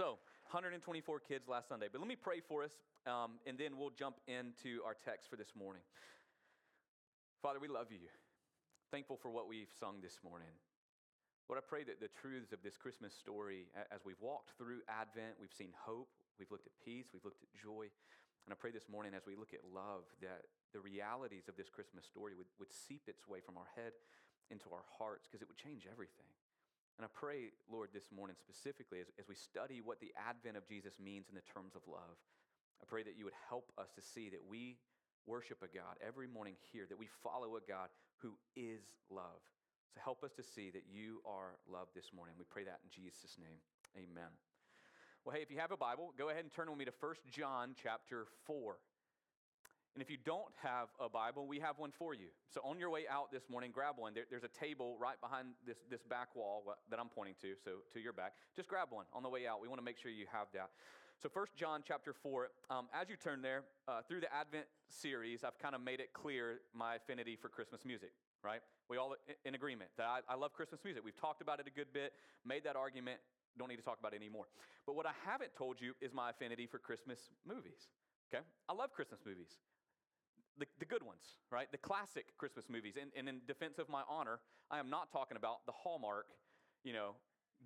So, 124 kids last Sunday. But let me pray for us, um, and then we'll jump into our text for this morning. Father, we love you. Thankful for what we've sung this morning. Lord, I pray that the truths of this Christmas story, as we've walked through Advent, we've seen hope, we've looked at peace, we've looked at joy. And I pray this morning, as we look at love, that the realities of this Christmas story would, would seep its way from our head into our hearts because it would change everything. And I pray, Lord, this morning specifically, as, as we study what the advent of Jesus means in the terms of love, I pray that you would help us to see that we worship a God every morning here, that we follow a God who is love. So help us to see that you are love this morning. We pray that in Jesus' name. Amen. Well, hey, if you have a Bible, go ahead and turn with me to 1 John chapter 4. And if you don't have a Bible, we have one for you. So on your way out this morning, grab one. There, there's a table right behind this, this back wall that I'm pointing to, so to your back. Just grab one on the way out. We want to make sure you have that. So First John chapter 4, um, as you turn there, uh, through the Advent series, I've kind of made it clear my affinity for Christmas music, right? We all in agreement that I, I love Christmas music. We've talked about it a good bit, made that argument, don't need to talk about it anymore. But what I haven't told you is my affinity for Christmas movies. Okay? I love Christmas movies the, the good ones, right? The classic Christmas movies. And, and in defense of my honor, I am not talking about the Hallmark, you know,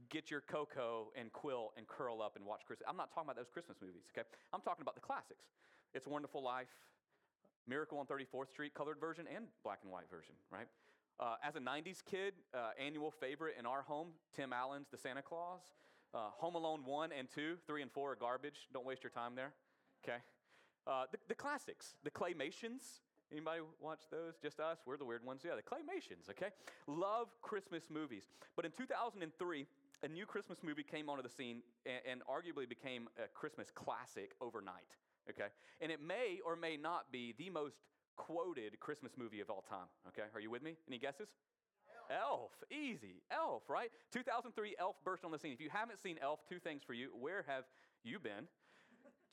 get your cocoa and quill and curl up and watch Christmas. I'm not talking about those Christmas movies, okay? I'm talking about the classics. It's a Wonderful Life, Miracle on 34th Street, colored version and black and white version, right? Uh, as a 90s kid, uh, annual favorite in our home, Tim Allen's The Santa Clause. Uh, home Alone 1 and 2, 3 and 4 are garbage. Don't waste your time there, okay? Uh, the, the classics, the claymations. Anybody watch those? Just us? We're the weird ones. Yeah, the claymations, okay? Love Christmas movies. But in 2003, a new Christmas movie came onto the scene and, and arguably became a Christmas classic overnight, okay? And it may or may not be the most quoted Christmas movie of all time, okay? Are you with me? Any guesses? Elf. Elf. easy. Elf, right? 2003, Elf burst on the scene. If you haven't seen Elf, two things for you. Where have you been?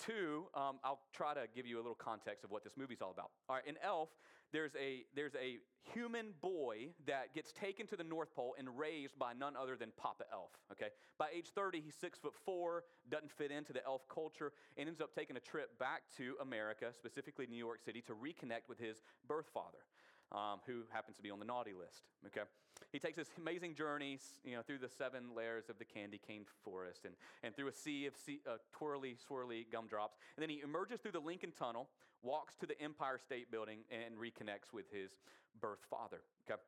Two, um, I'll try to give you a little context of what this movie's all about. All right, in Elf, there's a, there's a human boy that gets taken to the North Pole and raised by none other than Papa Elf, okay? By age 30, he's six foot four, doesn't fit into the elf culture, and ends up taking a trip back to America, specifically New York City, to reconnect with his birth father um, who happens to be on the naughty list. Okay, he takes this amazing journey, you know, through the seven layers of the candy cane forest and, and through a sea of sea, uh, twirly, swirly gumdrops, and then he emerges through the Lincoln Tunnel, walks to the Empire State Building, and reconnects with his birth father. Okay.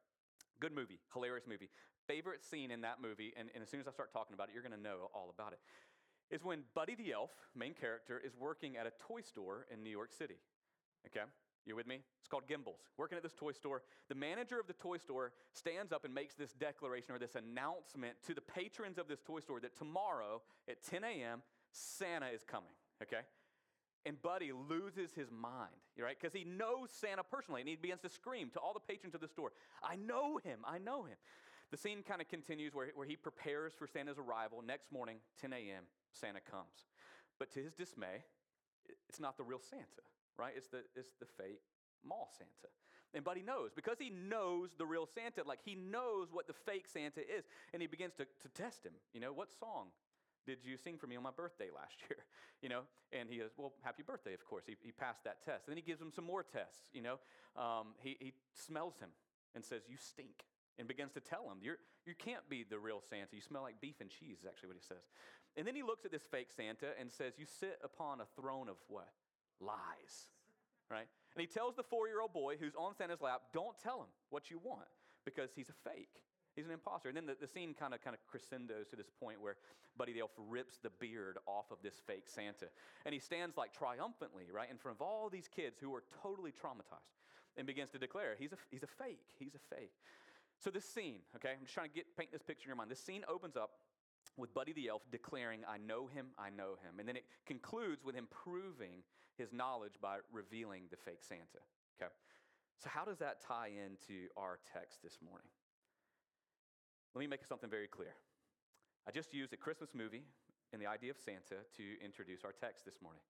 Good movie, hilarious movie. Favorite scene in that movie, and, and as soon as I start talking about it, you're going to know all about it, is when Buddy the Elf, main character, is working at a toy store in New York City. Okay? You with me? It's called Gimbels. Working at this toy store. The manager of the toy store stands up and makes this declaration or this announcement to the patrons of this toy store that tomorrow at 10 a.m., Santa is coming, okay? And Buddy loses his mind, right? Because he knows Santa personally and he begins to scream to all the patrons of the store, I know him, I know him. The scene kind of continues where, where he prepares for Santa's arrival. Next morning, 10 a.m., Santa comes. But to his dismay, it's not the real Santa right? It's the, it's the fake mall Santa. And Buddy knows because he knows the real Santa, like he knows what the fake Santa is. And he begins to, to test him. You know, what song did you sing for me on my birthday last year? You know, and he goes, well, happy birthday, of course. He, he passed that test. And then he gives him some more tests, you know. Um, he, he smells him and says, you stink. And begins to tell him, You're, you can't be the real Santa. You smell like beef and cheese, is actually what he says. And then he looks at this fake Santa and says, You sit upon a throne of what? Lies. Right? And he tells the four year old boy who's on Santa's lap, don't tell him what you want because he's a fake. He's an imposter. And then the, the scene kind of kind of crescendos to this point where Buddy the Elf rips the beard off of this fake Santa. And he stands like triumphantly, right, in front of all these kids who are totally traumatized and begins to declare, he's a, he's a fake. He's a fake. So this scene, okay, I'm just trying to get paint this picture in your mind. This scene opens up with Buddy the Elf declaring, I know him, I know him. And then it concludes with him proving his knowledge by revealing the fake Santa. Okay? So, how does that tie into our text this morning? Let me make something very clear. I just used a Christmas movie and the idea of Santa to introduce our text this morning.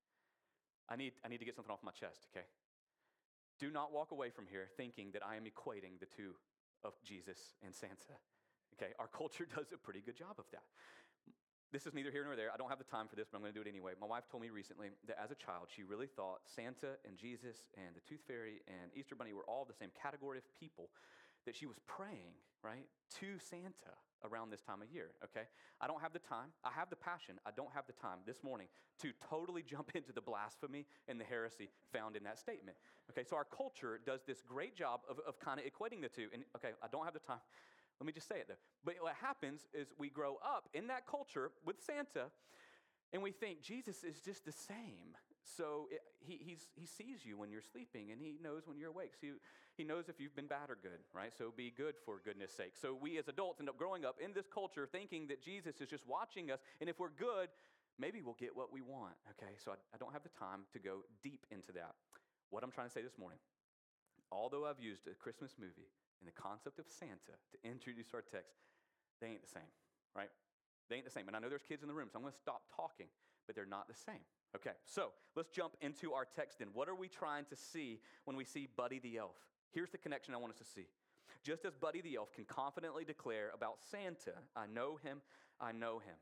I need, I need to get something off my chest, okay? Do not walk away from here thinking that I am equating the two of Jesus and Santa. Okay, our culture does a pretty good job of that. This is neither here nor there. I don't have the time for this, but I'm going to do it anyway. My wife told me recently that as a child, she really thought Santa and Jesus and the Tooth Fairy and Easter Bunny were all the same category of people, that she was praying, right, to Santa around this time of year, okay? I don't have the time. I have the passion. I don't have the time this morning to totally jump into the blasphemy and the heresy found in that statement. Okay, so our culture does this great job of, of kind of equating the two. And okay, I don't have the time. Let me just say it though. But what happens is we grow up in that culture with Santa and we think Jesus is just the same. So it, he, he sees you when you're sleeping and he knows when you're awake. So you, he knows if you've been bad or good, right? So be good for goodness sake. So we as adults end up growing up in this culture thinking that Jesus is just watching us. And if we're good, maybe we'll get what we want, okay? So I, I don't have the time to go deep into that. What I'm trying to say this morning, although I've used a Christmas movie and the concept of Santa to introduce our text, they ain't the same, right? They ain't the same. And I know there's kids in the room, so I'm going to stop talking, but they're not the same. Okay, so let's jump into our text then. What are we trying to see when we see Buddy the Elf? Here's the connection I want us to see. Just as Buddy the Elf can confidently declare about Santa, I know him, I know him.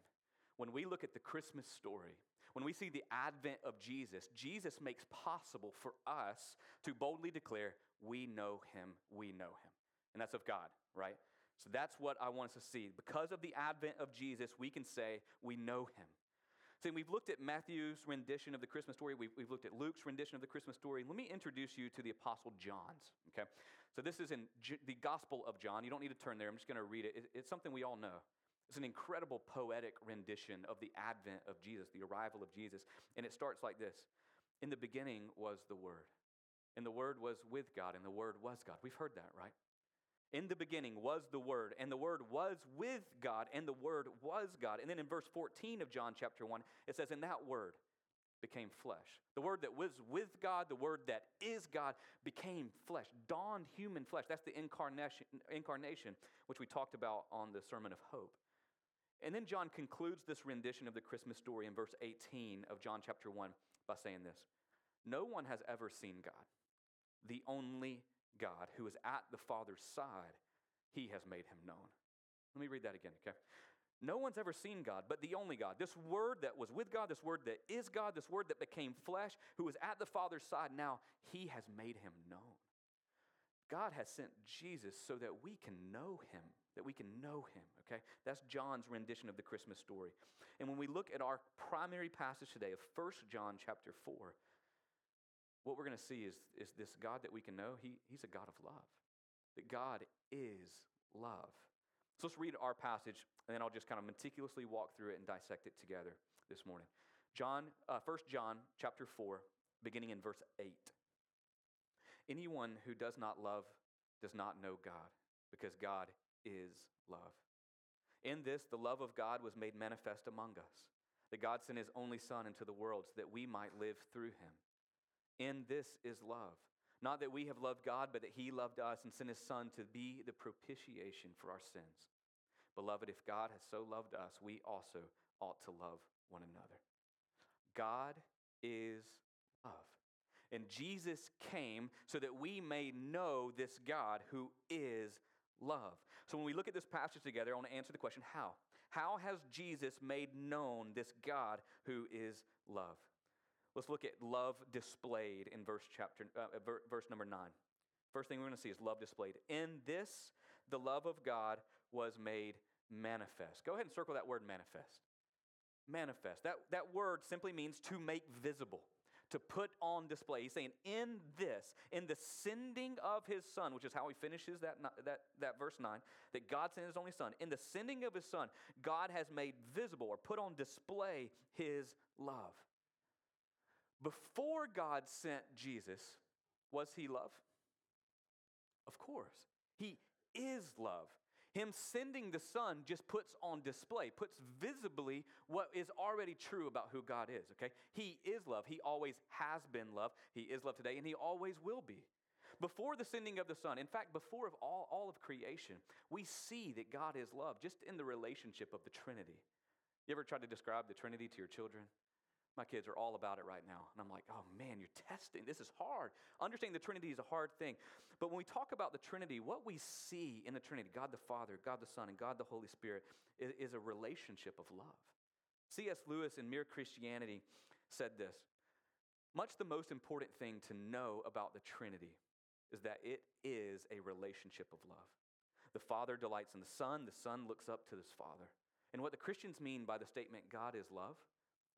When we look at the Christmas story, when we see the advent of Jesus, Jesus makes possible for us to boldly declare, We know him, we know him. And that's of God, right? So that's what I want us to see. Because of the advent of Jesus, we can say, We know him. See, we've looked at Matthew's rendition of the Christmas story. We've, we've looked at Luke's rendition of the Christmas story. Let me introduce you to the Apostle John's, okay? So this is in J- the Gospel of John. You don't need to turn there. I'm just going to read it. it. It's something we all know. It's an incredible poetic rendition of the advent of Jesus, the arrival of Jesus. And it starts like this In the beginning was the Word, and the Word was with God, and the Word was God. We've heard that, right? In the beginning was the Word, and the Word was with God, and the Word was God. And then in verse 14 of John chapter 1, it says, And that Word became flesh. The Word that was with God, the Word that is God, became flesh, dawned human flesh. That's the incarnation, incarnation which we talked about on the Sermon of Hope. And then John concludes this rendition of the Christmas story in verse 18 of John chapter 1 by saying this No one has ever seen God, the only God, who is at the Father's side, he has made him known. Let me read that again, okay? No one's ever seen God, but the only God. This word that was with God, this word that is God, this word that became flesh, who is at the Father's side now, he has made him known. God has sent Jesus so that we can know him, that we can know him, okay? That's John's rendition of the Christmas story. And when we look at our primary passage today of 1 John chapter 4, what we're going to see is, is this God that we can know, he, He's a God of love. That God is love. So let's read our passage, and then I'll just kind of meticulously walk through it and dissect it together this morning. John, uh, 1 John chapter 4, beginning in verse 8. Anyone who does not love does not know God, because God is love. In this, the love of God was made manifest among us, that God sent his only Son into the world so that we might live through him. In this is love. Not that we have loved God, but that He loved us and sent His Son to be the propitiation for our sins. Beloved, if God has so loved us, we also ought to love one another. God is love. And Jesus came so that we may know this God who is love. So when we look at this passage together, I want to answer the question how? How has Jesus made known this God who is love? Let's look at love displayed in verse chapter uh, verse number 9. First thing we're going to see is love displayed. In this the love of God was made manifest. Go ahead and circle that word manifest. Manifest. That, that word simply means to make visible, to put on display. He's saying, in this, in the sending of his son, which is how he finishes that, that, that verse 9, that God sent his only son. In the sending of his son, God has made visible or put on display his love. Before God sent Jesus, was he love? Of course. He is love. Him sending the Son just puts on display, puts visibly what is already true about who God is, okay? He is love. He always has been love. He is love today, and He always will be. Before the sending of the Son, in fact, before of all, all of creation, we see that God is love just in the relationship of the Trinity. You ever tried to describe the Trinity to your children? My kids are all about it right now. And I'm like, oh man, you're testing. This is hard. Understanding the Trinity is a hard thing. But when we talk about the Trinity, what we see in the Trinity, God the Father, God the Son, and God the Holy Spirit, is, is a relationship of love. C.S. Lewis in Mere Christianity said this Much the most important thing to know about the Trinity is that it is a relationship of love. The Father delights in the Son, the Son looks up to his Father. And what the Christians mean by the statement, God is love,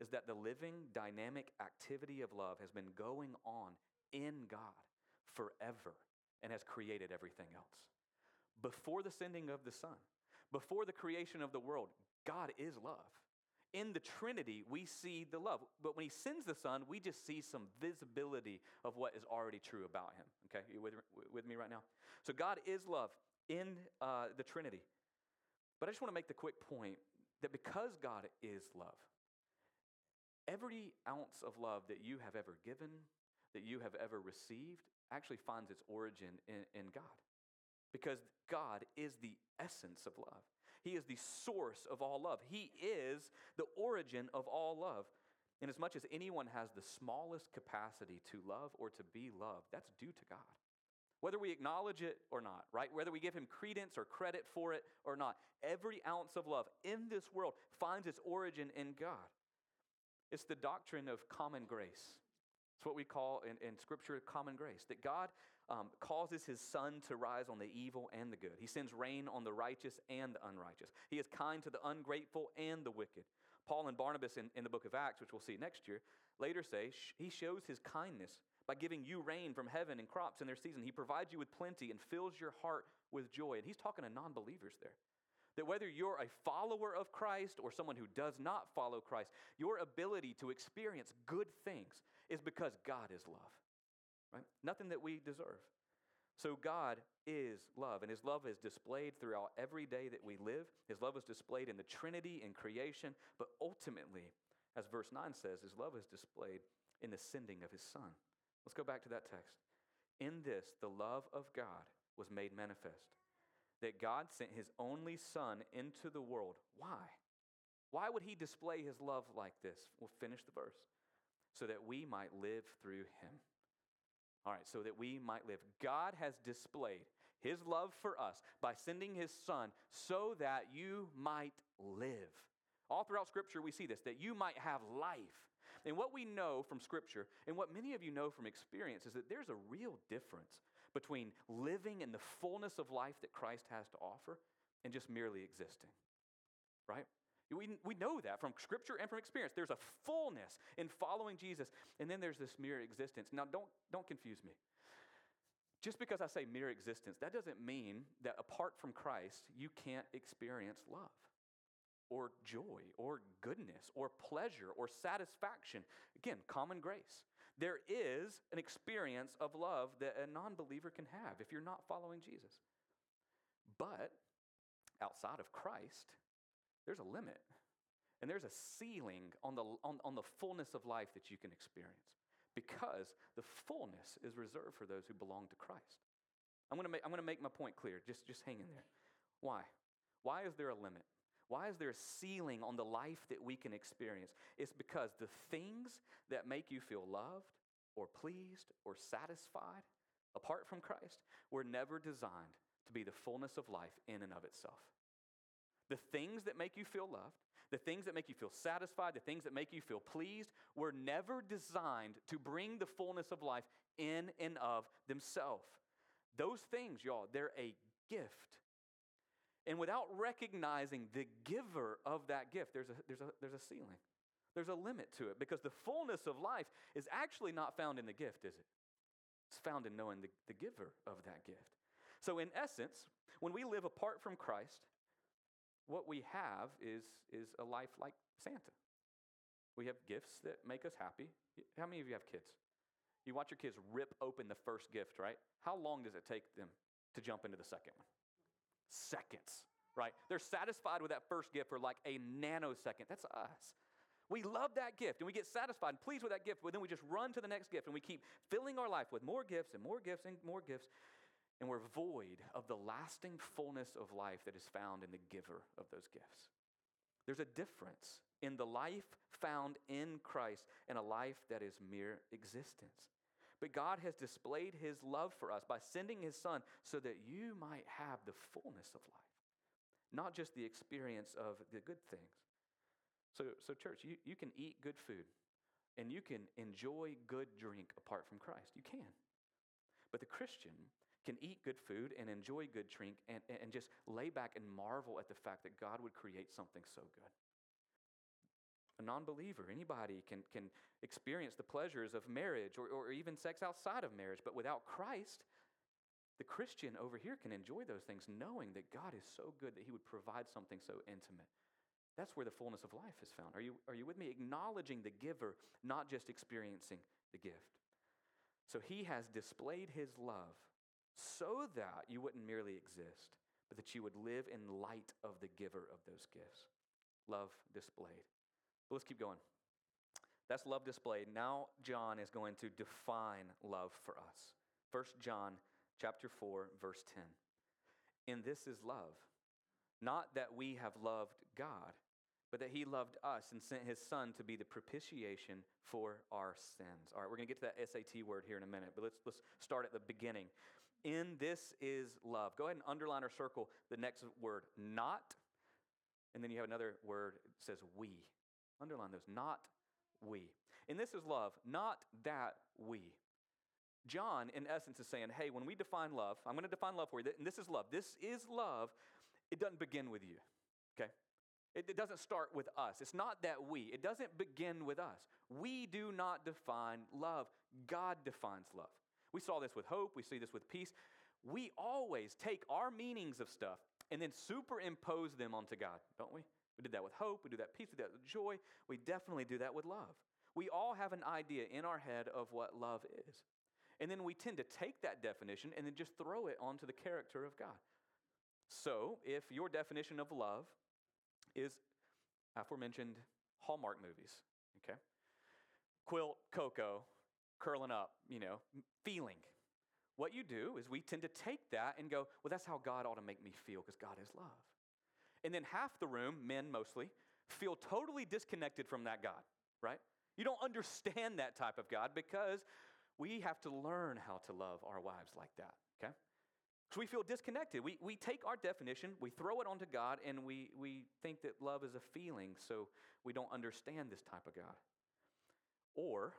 is that the living, dynamic activity of love has been going on in God forever and has created everything else. Before the sending of the Son, before the creation of the world, God is love. In the Trinity, we see the love. But when He sends the Son, we just see some visibility of what is already true about Him. Okay, you with, with me right now? So God is love in uh, the Trinity. But I just want to make the quick point that because God is love, every ounce of love that you have ever given, that you have ever received, actually finds its origin in, in God. Because God is the essence of love. He is the source of all love. He is the origin of all love. And as much as anyone has the smallest capacity to love or to be loved, that's due to God whether we acknowledge it or not, right? Whether we give him credence or credit for it or not, every ounce of love in this world finds its origin in God. It's the doctrine of common grace. It's what we call in, in Scripture common grace, that God um, causes his sun to rise on the evil and the good. He sends rain on the righteous and the unrighteous. He is kind to the ungrateful and the wicked. Paul and Barnabas in, in the book of Acts, which we'll see next year, later say he shows his kindness by giving you rain from heaven and crops in their season. He provides you with plenty and fills your heart with joy. And he's talking to non believers there. That whether you're a follower of Christ or someone who does not follow Christ, your ability to experience good things is because God is love, right? Nothing that we deserve. So God is love, and his love is displayed throughout every day that we live. His love is displayed in the Trinity in creation, but ultimately, as verse 9 says, his love is displayed in the sending of his Son. Let's go back to that text. In this, the love of God was made manifest. That God sent his only Son into the world. Why? Why would he display his love like this? We'll finish the verse. So that we might live through him. All right, so that we might live. God has displayed his love for us by sending his Son so that you might live. All throughout Scripture, we see this that you might have life and what we know from Scripture, and what many of you know from experience, is that there's a real difference between living in the fullness of life that Christ has to offer and just merely existing. Right? We, we know that from Scripture and from experience. There's a fullness in following Jesus, and then there's this mere existence. Now, don't, don't confuse me. Just because I say mere existence, that doesn't mean that apart from Christ, you can't experience love or joy or goodness or pleasure or satisfaction. Again, common grace. There is an experience of love that a non believer can have if you're not following Jesus. But outside of Christ, there's a limit. And there's a ceiling on the, on, on the fullness of life that you can experience because the fullness is reserved for those who belong to Christ. I'm going to make, I'm going to make my point clear. Just, just hang in there. Why? Why is there a limit? Why is there a ceiling on the life that we can experience? It's because the things that make you feel loved or pleased or satisfied apart from Christ were never designed to be the fullness of life in and of itself. The things that make you feel loved, the things that make you feel satisfied, the things that make you feel pleased were never designed to bring the fullness of life in and of themselves. Those things, y'all, they're a gift and without recognizing the giver of that gift, there's a, there's, a, there's a ceiling. There's a limit to it because the fullness of life is actually not found in the gift, is it? It's found in knowing the, the giver of that gift. So, in essence, when we live apart from Christ, what we have is, is a life like Santa. We have gifts that make us happy. How many of you have kids? You watch your kids rip open the first gift, right? How long does it take them to jump into the second one? Seconds, right? They're satisfied with that first gift for like a nanosecond. That's us. We love that gift and we get satisfied and pleased with that gift, but then we just run to the next gift and we keep filling our life with more gifts and more gifts and more gifts. And we're void of the lasting fullness of life that is found in the giver of those gifts. There's a difference in the life found in Christ and a life that is mere existence. But God has displayed his love for us by sending his son so that you might have the fullness of life, not just the experience of the good things. So, so church, you, you can eat good food and you can enjoy good drink apart from Christ. You can. But the Christian can eat good food and enjoy good drink and, and just lay back and marvel at the fact that God would create something so good. A non believer, anybody can, can experience the pleasures of marriage or, or even sex outside of marriage, but without Christ, the Christian over here can enjoy those things knowing that God is so good that he would provide something so intimate. That's where the fullness of life is found. Are you, are you with me? Acknowledging the giver, not just experiencing the gift. So he has displayed his love so that you wouldn't merely exist, but that you would live in light of the giver of those gifts. Love displayed. But let's keep going. That's love displayed. Now John is going to define love for us. 1 John chapter 4 verse 10. In this is love, not that we have loved God, but that he loved us and sent his son to be the propitiation for our sins. All right, we're going to get to that SAT word here in a minute, but let's let's start at the beginning. In this is love. Go ahead and underline or circle the next word, not. And then you have another word that says we. Underline those, not we. And this is love, not that we. John, in essence, is saying, hey, when we define love, I'm going to define love for you, and this is love. This is love. It doesn't begin with you, okay? It, it doesn't start with us. It's not that we, it doesn't begin with us. We do not define love, God defines love. We saw this with hope, we see this with peace. We always take our meanings of stuff and then superimpose them onto God, don't we? We did that with hope, we do that peace, we do that with joy. We definitely do that with love. We all have an idea in our head of what love is. And then we tend to take that definition and then just throw it onto the character of God. So, if your definition of love is aforementioned Hallmark movies, okay? Quilt, Coco, curling up, you know, feeling. What you do is we tend to take that and go, well, that's how God ought to make me feel because God is love. And then half the room, men mostly, feel totally disconnected from that God, right? You don't understand that type of God because we have to learn how to love our wives like that, okay? Because we feel disconnected. We, we take our definition, we throw it onto God, and we, we think that love is a feeling, so we don't understand this type of God. Or,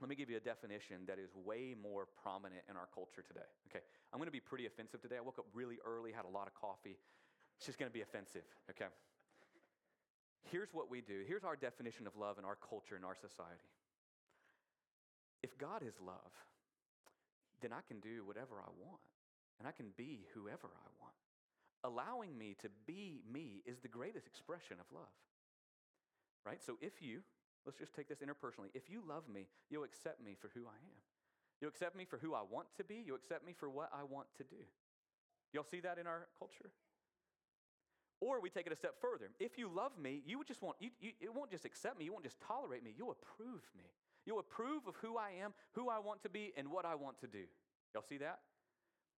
let me give you a definition that is way more prominent in our culture today. Okay, I'm to be pretty offensive today. I woke up really early, had a lot of coffee. It's just going to be offensive, okay? Here's what we do. Here's our definition of love in our culture, and our society. If God is love, then I can do whatever I want and I can be whoever I want. Allowing me to be me is the greatest expression of love. Right? So if you, let's just take this interpersonally, if you love me, you'll accept me for who I am. You'll accept me for who I want to be. You'll accept me for what I want to do. Y'all see that in our culture? Or we take it a step further. If you love me, you would just want, you, you, it won't just accept me, you won't just tolerate me, you'll approve me. You'll approve of who I am, who I want to be, and what I want to do. Y'all see that?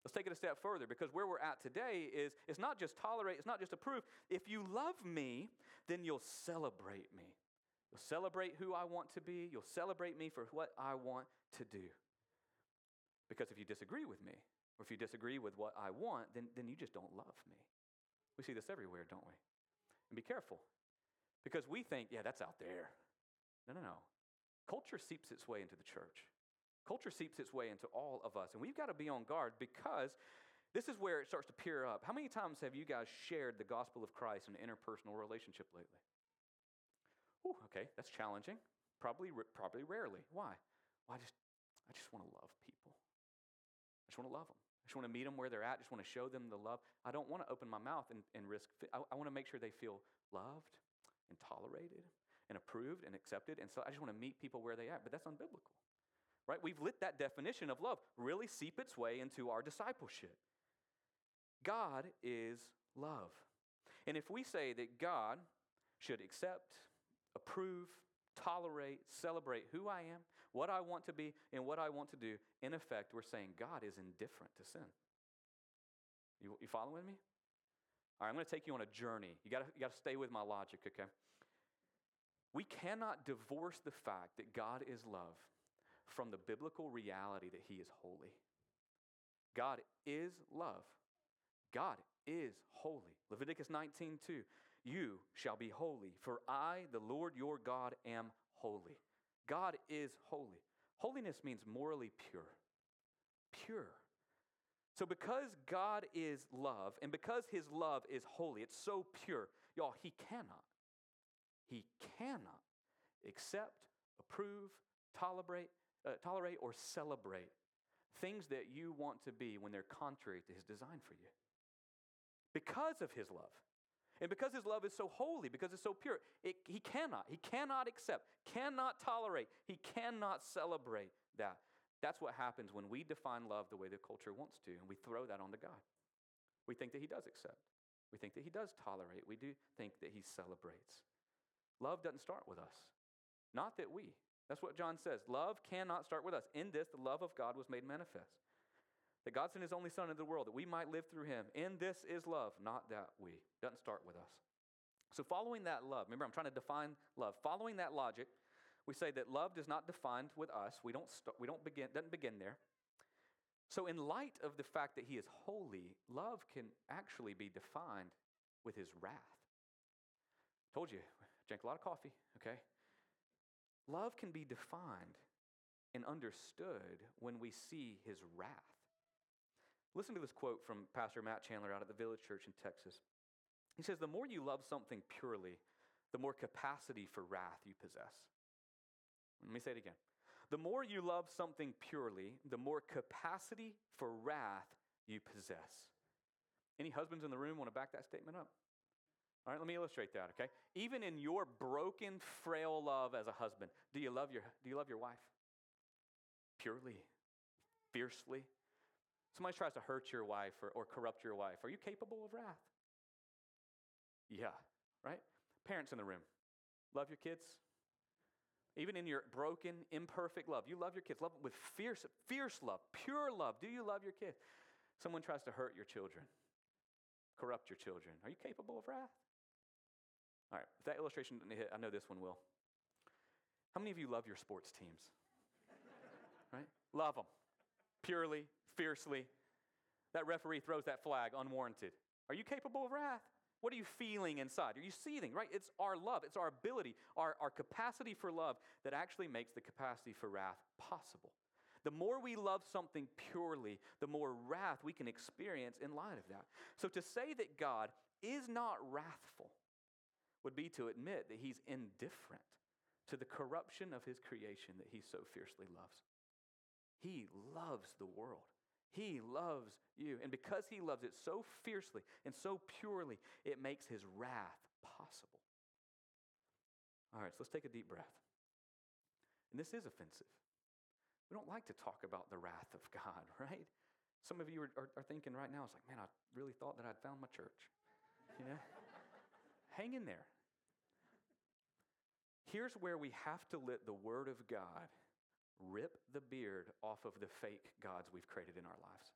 Let's take it a step further because where we're at today is it's not just tolerate, it's not just approve. If you love me, then you'll celebrate me. You'll celebrate who I want to be, you'll celebrate me for what I want to do. Because if you disagree with me, or if you disagree with what I want, then, then you just don't love me. We see this everywhere, don't we? And be careful. Because we think, yeah, that's out there. No, no, no. Culture seeps its way into the church. Culture seeps its way into all of us. And we've got to be on guard because this is where it starts to peer up. How many times have you guys shared the gospel of Christ in an interpersonal relationship lately? Ooh, okay, that's challenging. Probably, probably rarely. Why? Well, I just, I just want to love people. I just want to love them. Just want to meet them where they're at. Just want to show them the love. I don't want to open my mouth and, and risk. I, I want to make sure they feel loved and tolerated and approved and accepted. And so I just want to meet people where they are. But that's unbiblical right? We've let that definition of love really seep its way into our discipleship. God is love. And if we say that God should accept, approve, tolerate, celebrate who I am, what I want to be, and what I want to do, in effect, we're saying God is indifferent to sin. You, you following me? All right, I'm going to take you on a journey. You got you to stay with my logic, okay? We cannot divorce the fact that God is love from the biblical reality that He is holy. God is love. God is holy. Leviticus 19, 2. You shall be holy, for I, the Lord your God, am holy. God is holy. Holiness means morally pure. Pure. So, because God is love and because his love is holy, it's so pure, y'all, he cannot, he cannot accept, approve, tolerate, uh, tolerate or celebrate things that you want to be when they're contrary to his design for you. Because of his love. And because his love is so holy, because it's so pure, it, he cannot, he cannot accept, cannot tolerate, he cannot celebrate that. That's what happens when we define love the way the culture wants to, and we throw that onto God. We think that he does accept. We think that he does tolerate. We do think that he celebrates. Love doesn't start with us. Not that we. That's what John says. Love cannot start with us. In this, the love of God was made manifest. That God sent his only Son into the world that we might live through him. In this is love, not that we. Doesn't start with us. So, following that love, remember, I'm trying to define love. Following that logic, we say that love does not defined with us. We don't, start, we don't begin, doesn't begin there. So, in light of the fact that he is holy, love can actually be defined with his wrath. Told you, drank a lot of coffee, okay? Love can be defined and understood when we see his wrath. Listen to this quote from Pastor Matt Chandler out at the Village Church in Texas. He says, The more you love something purely, the more capacity for wrath you possess. Let me say it again. The more you love something purely, the more capacity for wrath you possess. Any husbands in the room want to back that statement up? All right, let me illustrate that, okay? Even in your broken, frail love as a husband, do you love your, do you love your wife? Purely, fiercely? Somebody tries to hurt your wife or, or corrupt your wife. Are you capable of wrath? Yeah, right? Parents in the room, love your kids? Even in your broken, imperfect love, you love your kids. Love with fierce, fierce love, pure love. Do you love your kids? Someone tries to hurt your children, corrupt your children. Are you capable of wrath? All right, if that illustration didn't hit, I know this one will. How many of you love your sports teams? right? Love them purely, fiercely. That referee throws that flag unwarranted. Are you capable of wrath? What are you feeling inside? Are you seething, right? It's our love, it's our ability, our, our capacity for love that actually makes the capacity for wrath possible. The more we love something purely, the more wrath we can experience in light of that. So to say that God is not wrathful would be to admit that he's indifferent to the corruption of his creation that he so fiercely loves. He loves the world. He loves you. And because he loves it so fiercely and so purely, it makes his wrath possible. All right, so let's take a deep breath. And this is offensive. We don't like to talk about the wrath of God, right? Some of you are, are, are thinking right now, it's like, man, I really thought that I'd found my church. You know? Hang in there. Here's where we have to let the Word of God rip the beard off of the fake gods we've created in our lives.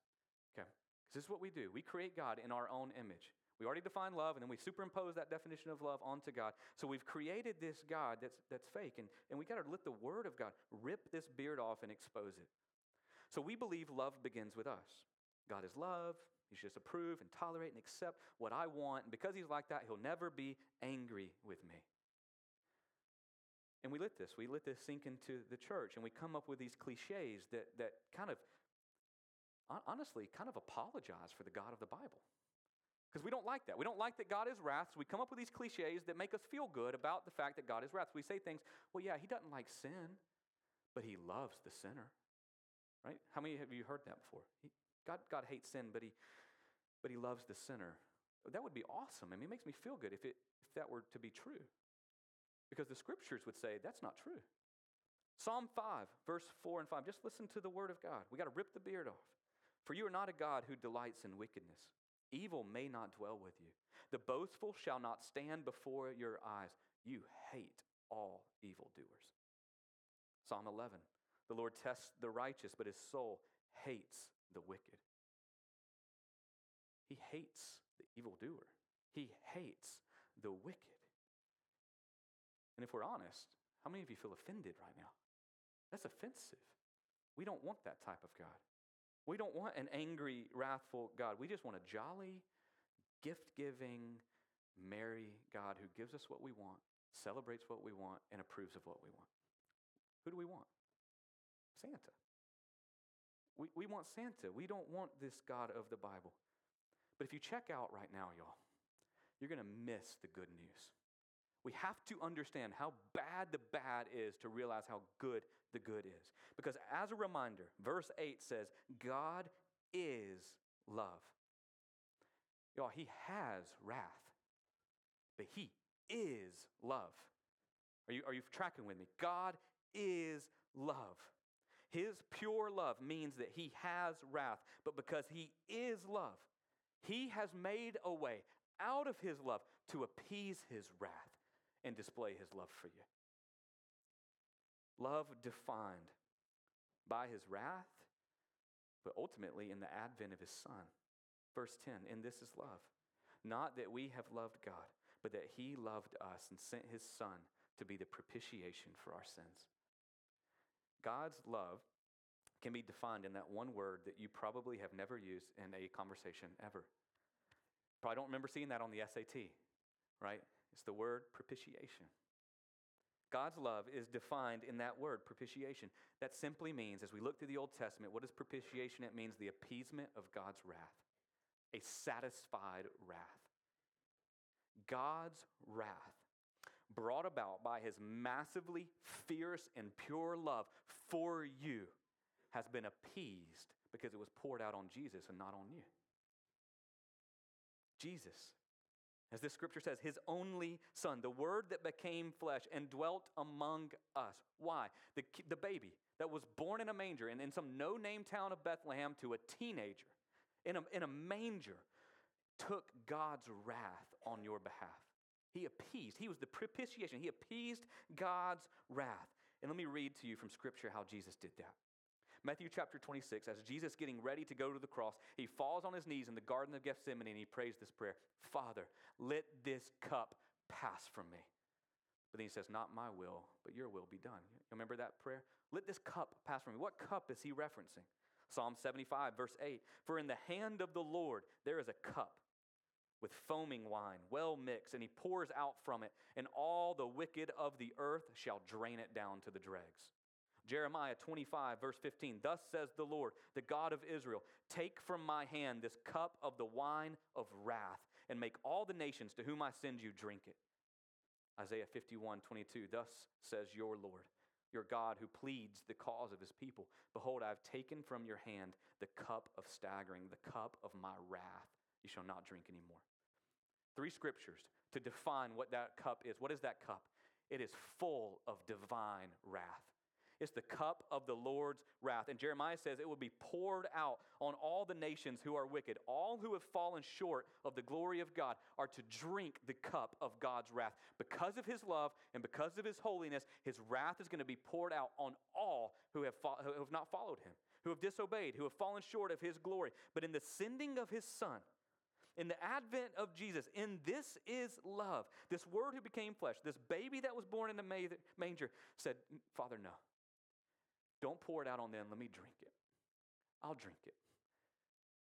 Okay? Because this is what we do. We create God in our own image. We already define love, and then we superimpose that definition of love onto God. So we've created this God that's, that's fake, and, and we got to let the Word of God rip this beard off and expose it. So we believe love begins with us. God is love. He should just approve and tolerate and accept what I want. And because He's like that, He'll never be angry with me. And we let this, we let this sink into the church, and we come up with these cliches that, that kind of, honestly, kind of apologize for the God of the Bible. Because we don't like that. We don't like that God is wrath, so we come up with these cliches that make us feel good about the fact that God is wrath. We say things, well, yeah, he doesn't like sin, but he loves the sinner. Right? How many have you heard that before? He, God, God hates sin, but he, but he loves the sinner. That would be awesome. I mean, it makes me feel good if, it, if that were to be true. Because the scriptures would say that's not true. Psalm 5, verse 4 and 5. Just listen to the word of God. We got to rip the beard off. For you are not a God who delights in wickedness. Evil may not dwell with you. The boastful shall not stand before your eyes. You hate all evildoers. Psalm 11. The Lord tests the righteous, but his soul hates the wicked. He hates the evildoer. He hates the wicked. And if we're honest, how many of you feel offended right now? That's offensive. We don't want that type of God. We don't want an angry, wrathful God. We just want a jolly, gift giving, merry God who gives us what we want, celebrates what we want, and approves of what we want. Who do we want? Santa. We, we want Santa. We don't want this God of the Bible. But if you check out right now, y'all, you're going to miss the good news. We have to understand how bad the bad is to realize how good the good is. Because as a reminder, verse 8 says, God is love. Y'all, he has wrath, but he is love. Are you, are you tracking with me? God is love. His pure love means that he has wrath, but because he is love, he has made a way out of his love to appease his wrath and display his love for you. Love defined by his wrath, but ultimately in the advent of his son. Verse 10 And this is love. Not that we have loved God, but that he loved us and sent his son to be the propitiation for our sins. God's love can be defined in that one word that you probably have never used in a conversation ever. Probably don't remember seeing that on the SAT, right? It's the word propitiation. God's love is defined in that word, propitiation. That simply means, as we look through the Old Testament, what is propitiation? It means the appeasement of God's wrath, a satisfied wrath. God's wrath, brought about by his massively fierce and pure love for you, has been appeased because it was poured out on Jesus and not on you. Jesus as this scripture says, his only son, the word that became flesh and dwelt among us. Why? The, the baby that was born in a manger and in some no name town of Bethlehem to a teenager in a, in a manger took God's wrath on your behalf. He appeased, he was the propitiation. He appeased God's wrath. And let me read to you from scripture how Jesus did that. Matthew chapter 26, as Jesus getting ready to go to the cross, he falls on his knees in the Garden of Gethsemane and he prays this prayer Father, let this cup pass from me. But then he says, Not my will, but your will be done. You remember that prayer? Let this cup pass from me. What cup is he referencing? Psalm 75, verse 8 For in the hand of the Lord there is a cup with foaming wine, well mixed, and he pours out from it, and all the wicked of the earth shall drain it down to the dregs. Jeremiah 25, verse 15 Thus says the Lord, the God of Israel, take from my hand this cup of the wine of wrath, and make all the nations to whom I send you drink it. Isaiah 51, 22 Thus says your Lord, your God who pleads the cause of his people. Behold, I have taken from your hand the cup of staggering, the cup of my wrath. You shall not drink anymore. Three scriptures to define what that cup is. What is that cup? It is full of divine wrath. It's the cup of the Lord's wrath. And Jeremiah says it will be poured out on all the nations who are wicked. All who have fallen short of the glory of God are to drink the cup of God's wrath. Because of his love and because of his holiness, his wrath is going to be poured out on all who have, fo- who have not followed him, who have disobeyed, who have fallen short of his glory. But in the sending of his son, in the advent of Jesus, in this is love. This word who became flesh, this baby that was born in the manger, said, Father, no. Don't pour it out on them. Let me drink it. I'll drink it.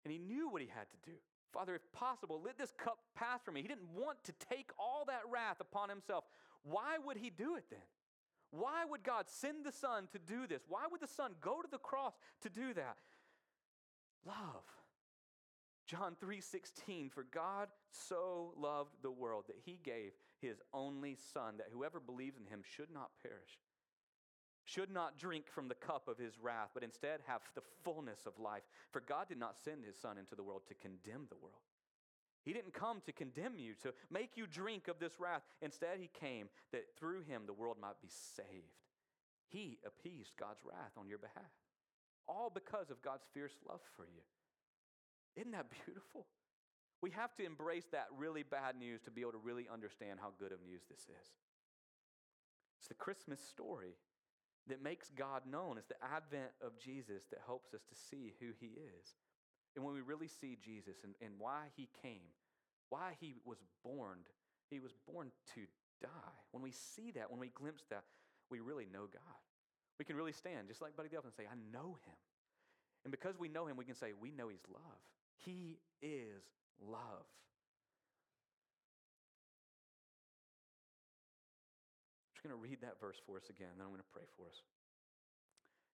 And he knew what he had to do. Father, if possible, let this cup pass from me. He didn't want to take all that wrath upon himself. Why would he do it then? Why would God send the Son to do this? Why would the Son go to the cross to do that? Love. John 3:16 for God so loved the world that he gave his only son that whoever believes in him should not perish should not drink from the cup of his wrath, but instead have the fullness of life. For God did not send his Son into the world to condemn the world. He didn't come to condemn you, to make you drink of this wrath. Instead, he came that through him the world might be saved. He appeased God's wrath on your behalf, all because of God's fierce love for you. Isn't that beautiful? We have to embrace that really bad news to be able to really understand how good of news this is. It's the Christmas story that makes God known. It's the advent of Jesus that helps us to see who he is. And when we really see Jesus and, and why he came, why he was born, he was born to die. When we see that, when we glimpse that, we really know God. We can really stand, just like Buddy the Delphin, and say, I know him. And because we know him, we can say, we know he's love. He is love. Going to read that verse for us again, then I'm going to pray for us.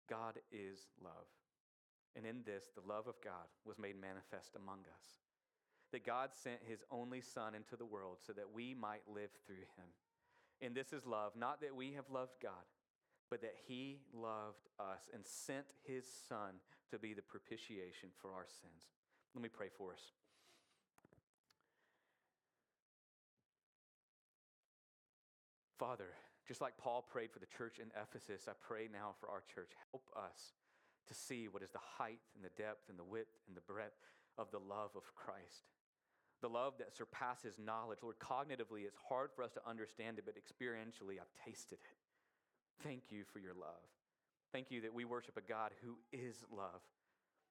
God is love. And in this, the love of God was made manifest among us. That God sent his only Son into the world so that we might live through him. And this is love, not that we have loved God, but that he loved us and sent his Son to be the propitiation for our sins. Let me pray for us. Father, just like Paul prayed for the church in Ephesus, I pray now for our church. Help us to see what is the height and the depth and the width and the breadth of the love of Christ. The love that surpasses knowledge. Lord, cognitively, it's hard for us to understand it, but experientially, I've tasted it. Thank you for your love. Thank you that we worship a God who is love.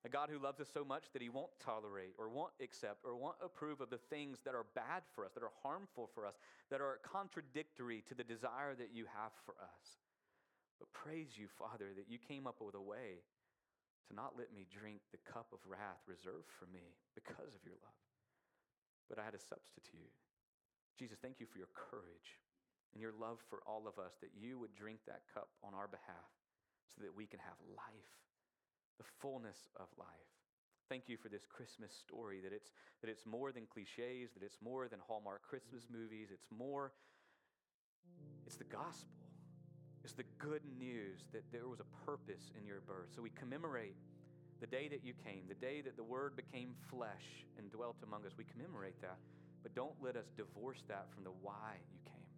A God who loves us so much that he won't tolerate or won't accept or won't approve of the things that are bad for us, that are harmful for us, that are contradictory to the desire that you have for us. But praise you, Father, that you came up with a way to not let me drink the cup of wrath reserved for me because of your love. But I had a substitute. Jesus, thank you for your courage and your love for all of us, that you would drink that cup on our behalf so that we can have life, the fullness of life. Thank you for this Christmas story, that it's, that it's more than cliches, that it's more than Hallmark Christmas mm-hmm. movies, it's more, it's the gospel. It's the good news that there was a purpose in your birth. So we commemorate the day that you came, the day that the Word became flesh and dwelt among us. We commemorate that. But don't let us divorce that from the why you came.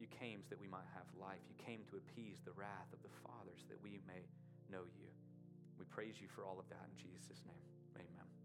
You came so that we might have life. You came to appease the wrath of the Father so that we may know you. We praise you for all of that in Jesus' name. Amen.